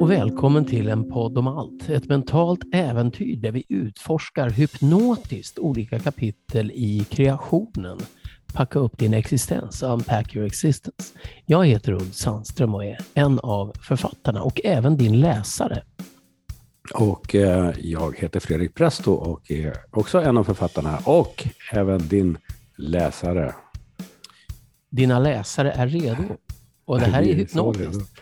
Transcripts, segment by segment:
Och välkommen till en podd om allt. Ett mentalt äventyr där vi utforskar hypnotiskt olika kapitel i kreationen. Packa upp din existens, unpack your existence. Jag heter Ulf Sandström och är en av författarna och även din läsare. Och eh, jag heter Fredrik Presto och är också en av författarna och även din läsare. Dina läsare är redo. Och det här är hypnotiskt.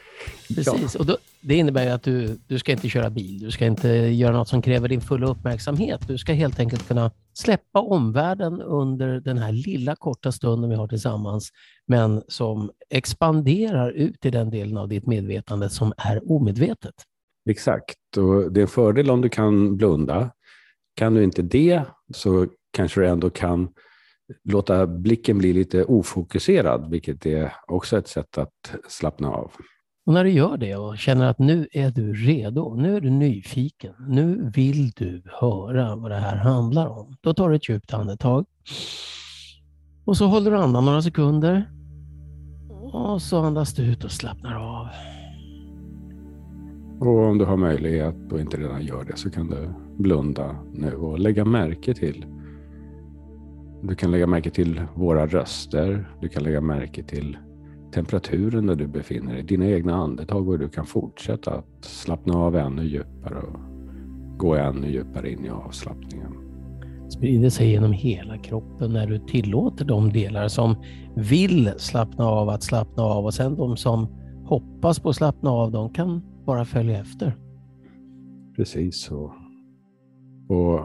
Precis, och då, det innebär ju att du, du ska inte köra bil, du ska inte göra något som kräver din fulla uppmärksamhet. Du ska helt enkelt kunna släppa omvärlden under den här lilla korta stunden vi har tillsammans, men som expanderar ut i den delen av ditt medvetande som är omedvetet. Exakt, och det är en fördel om du kan blunda. Kan du inte det så kanske du ändå kan låta blicken bli lite ofokuserad, vilket är också ett sätt att slappna av. Och när du gör det och känner att nu är du redo, nu är du nyfiken, nu vill du höra vad det här handlar om. Då tar du ett djupt andetag. Och så håller du andan några sekunder. Och så andas du ut och slappnar av. Och om du har möjlighet och inte redan gör det så kan du blunda nu och lägga märke till. Du kan lägga märke till våra röster. Du kan lägga märke till temperaturen där du befinner dig, dina egna andetag och du kan fortsätta att slappna av ännu djupare och gå ännu djupare in i avslappningen. Sprider sig genom hela kroppen när du tillåter de delar som vill slappna av att slappna av och sen de som hoppas på att slappna av, de kan bara följa efter. Precis så. Och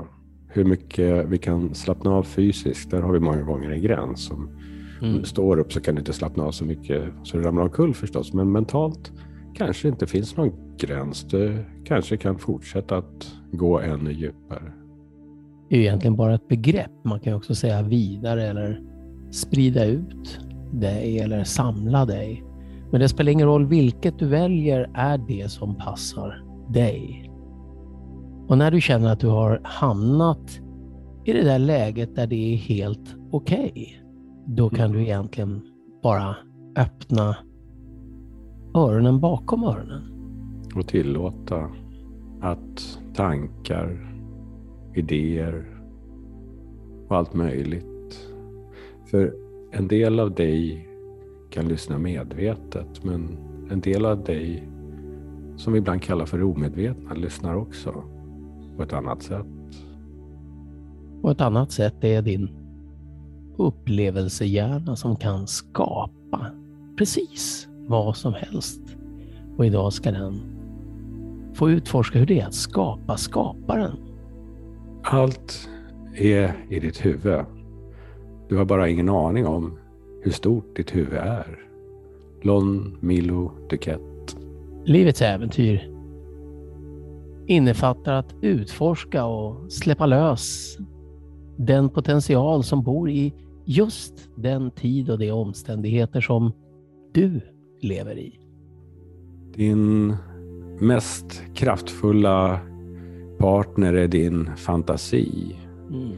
hur mycket vi kan slappna av fysiskt, där har vi många gånger en gräns. Om mm. du står upp så kan du inte slappna av så mycket så du ramlar omkull förstås. Men mentalt kanske inte finns någon gräns. Du kanske kan fortsätta att gå ännu djupare. Det är egentligen bara ett begrepp. Man kan också säga vidare eller sprida ut dig eller samla dig. Men det spelar ingen roll vilket du väljer är det som passar dig. Och när du känner att du har hamnat i det där läget där det är helt okej, okay, då kan du egentligen bara öppna öronen bakom öronen. Och tillåta att tankar, idéer och allt möjligt. För en del av dig kan lyssna medvetet, men en del av dig som vi ibland kallar för omedvetna lyssnar också på ett annat sätt. Och ett annat sätt är din upplevelsehjärna som kan skapa precis vad som helst. Och idag ska den få utforska hur det är att skapa skaparen. Allt är i ditt huvud. Du har bara ingen aning om hur stort ditt huvud är. Lon Milo Duquette. Livets äventyr innefattar att utforska och släppa lös den potential som bor i just den tid och de omständigheter som du lever i. Din mest kraftfulla partner är din fantasi. Mm.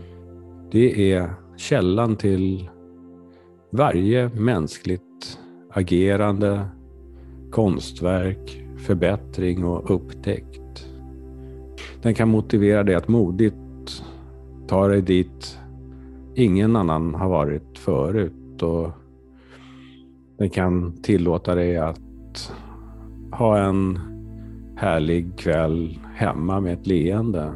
Det är källan till varje mänskligt agerande, konstverk, förbättring och upptäckt. Den kan motivera dig att modigt ta dig dit ingen annan har varit förut. Och den kan tillåta dig att ha en härlig kväll hemma med ett leende.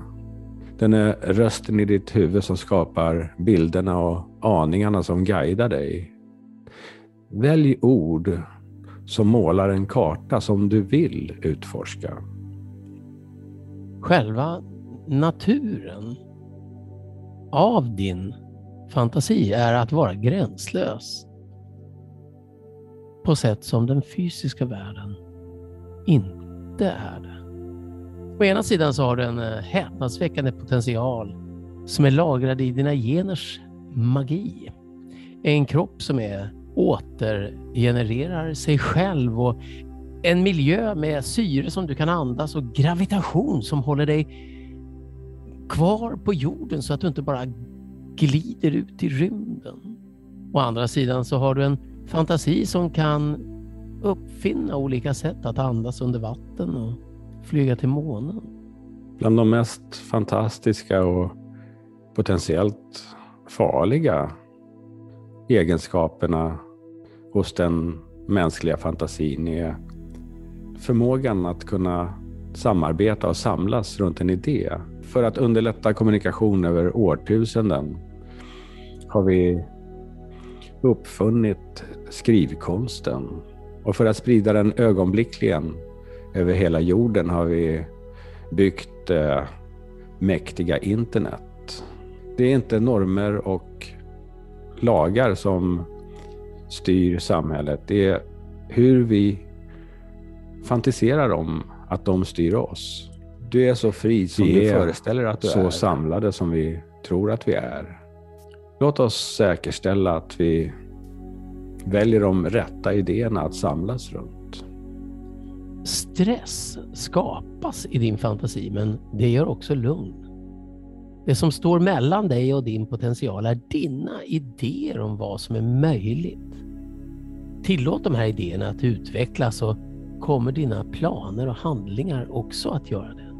Den är rösten i ditt huvud som skapar bilderna och aningarna som guidar dig. Välj ord som målar en karta som du vill utforska. Själva naturen av din fantasi är att vara gränslös på sätt som den fysiska världen inte är det. På ena sidan så har du en eh, häpnadsväckande potential som är lagrad i dina geners magi. En kropp som är återgenererar sig själv och en miljö med syre som du kan andas och gravitation som håller dig kvar på jorden så att du inte bara glider ut i rymden. Å andra sidan så har du en fantasi som kan uppfinna olika sätt att andas under vatten och flyga till månen. Bland de mest fantastiska och potentiellt farliga egenskaperna hos den mänskliga fantasin är förmågan att kunna samarbeta och samlas runt en idé. För att underlätta kommunikation över årtusenden har vi uppfunnit skrivkonsten. Och för att sprida den ögonblickligen över hela jorden har vi byggt eh, mäktiga internet. Det är inte normer och lagar som styr samhället. Det är hur vi fantiserar om att de styr oss. Du är så fri som vi du föreställer att du så är. så samlade som vi tror att vi är. Låt oss säkerställa att vi väljer de rätta idéerna att samlas runt. Stress skapas i din fantasi, men det gör också lugn. Det som står mellan dig och din potential är dina idéer om vad som är möjligt. Tillåt de här idéerna att utvecklas och kommer dina planer och handlingar också att göra det.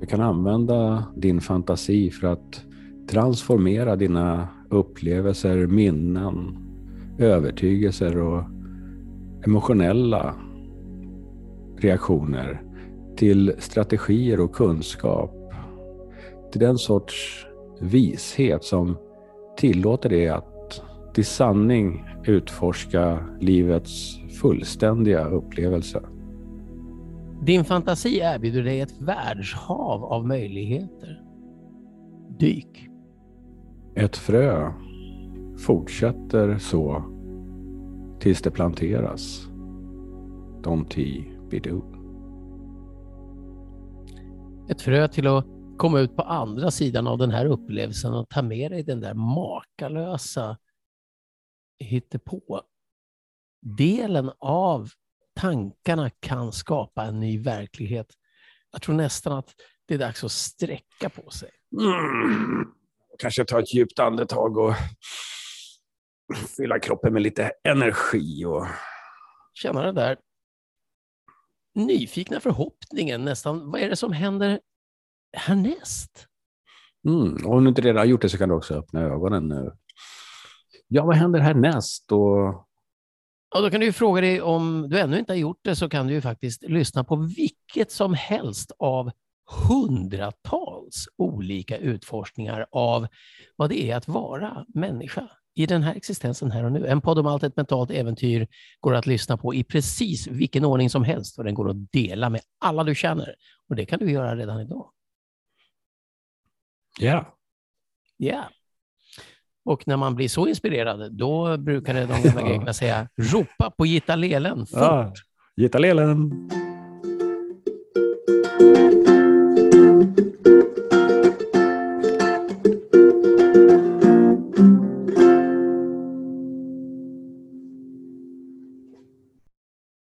Du kan använda din fantasi för att transformera dina upplevelser, minnen, övertygelser och emotionella reaktioner till strategier och kunskap. Till den sorts vishet som tillåter dig att till sanning utforska livets fullständiga upplevelse. Din fantasi erbjuder dig ett världshav av möjligheter. Dyk. Ett frö fortsätter så tills det planteras. Don't be do. Ett frö till att komma ut på andra sidan av den här upplevelsen och ta med dig den där makalösa hittepå delen av tankarna kan skapa en ny verklighet. Jag tror nästan att det är dags att sträcka på sig. Mm. Kanske ta ett djupt andetag och fylla kroppen med lite energi. Och... Känna den där nyfikna förhoppningen nästan. Vad är det som händer härnäst? Mm. Om du inte redan har gjort det så kan du också öppna ögonen nu. Ja, vad händer härnäst? Och... Ja, då kan du ju fråga dig om du ännu inte har gjort det så kan du ju faktiskt lyssna på vilket som helst av hundratals olika utforskningar av vad det är att vara människa i den här existensen här och nu. En podd om allt ett mentalt äventyr går att lyssna på i precis vilken ordning som helst och den går att dela med alla du känner. Och det kan du göra redan idag. Ja. Yeah. Ja. Yeah. Och när man blir så inspirerad, då brukar det de gamla grekerna säga ropa på gitarlelen fort. Ja, gitarlelen.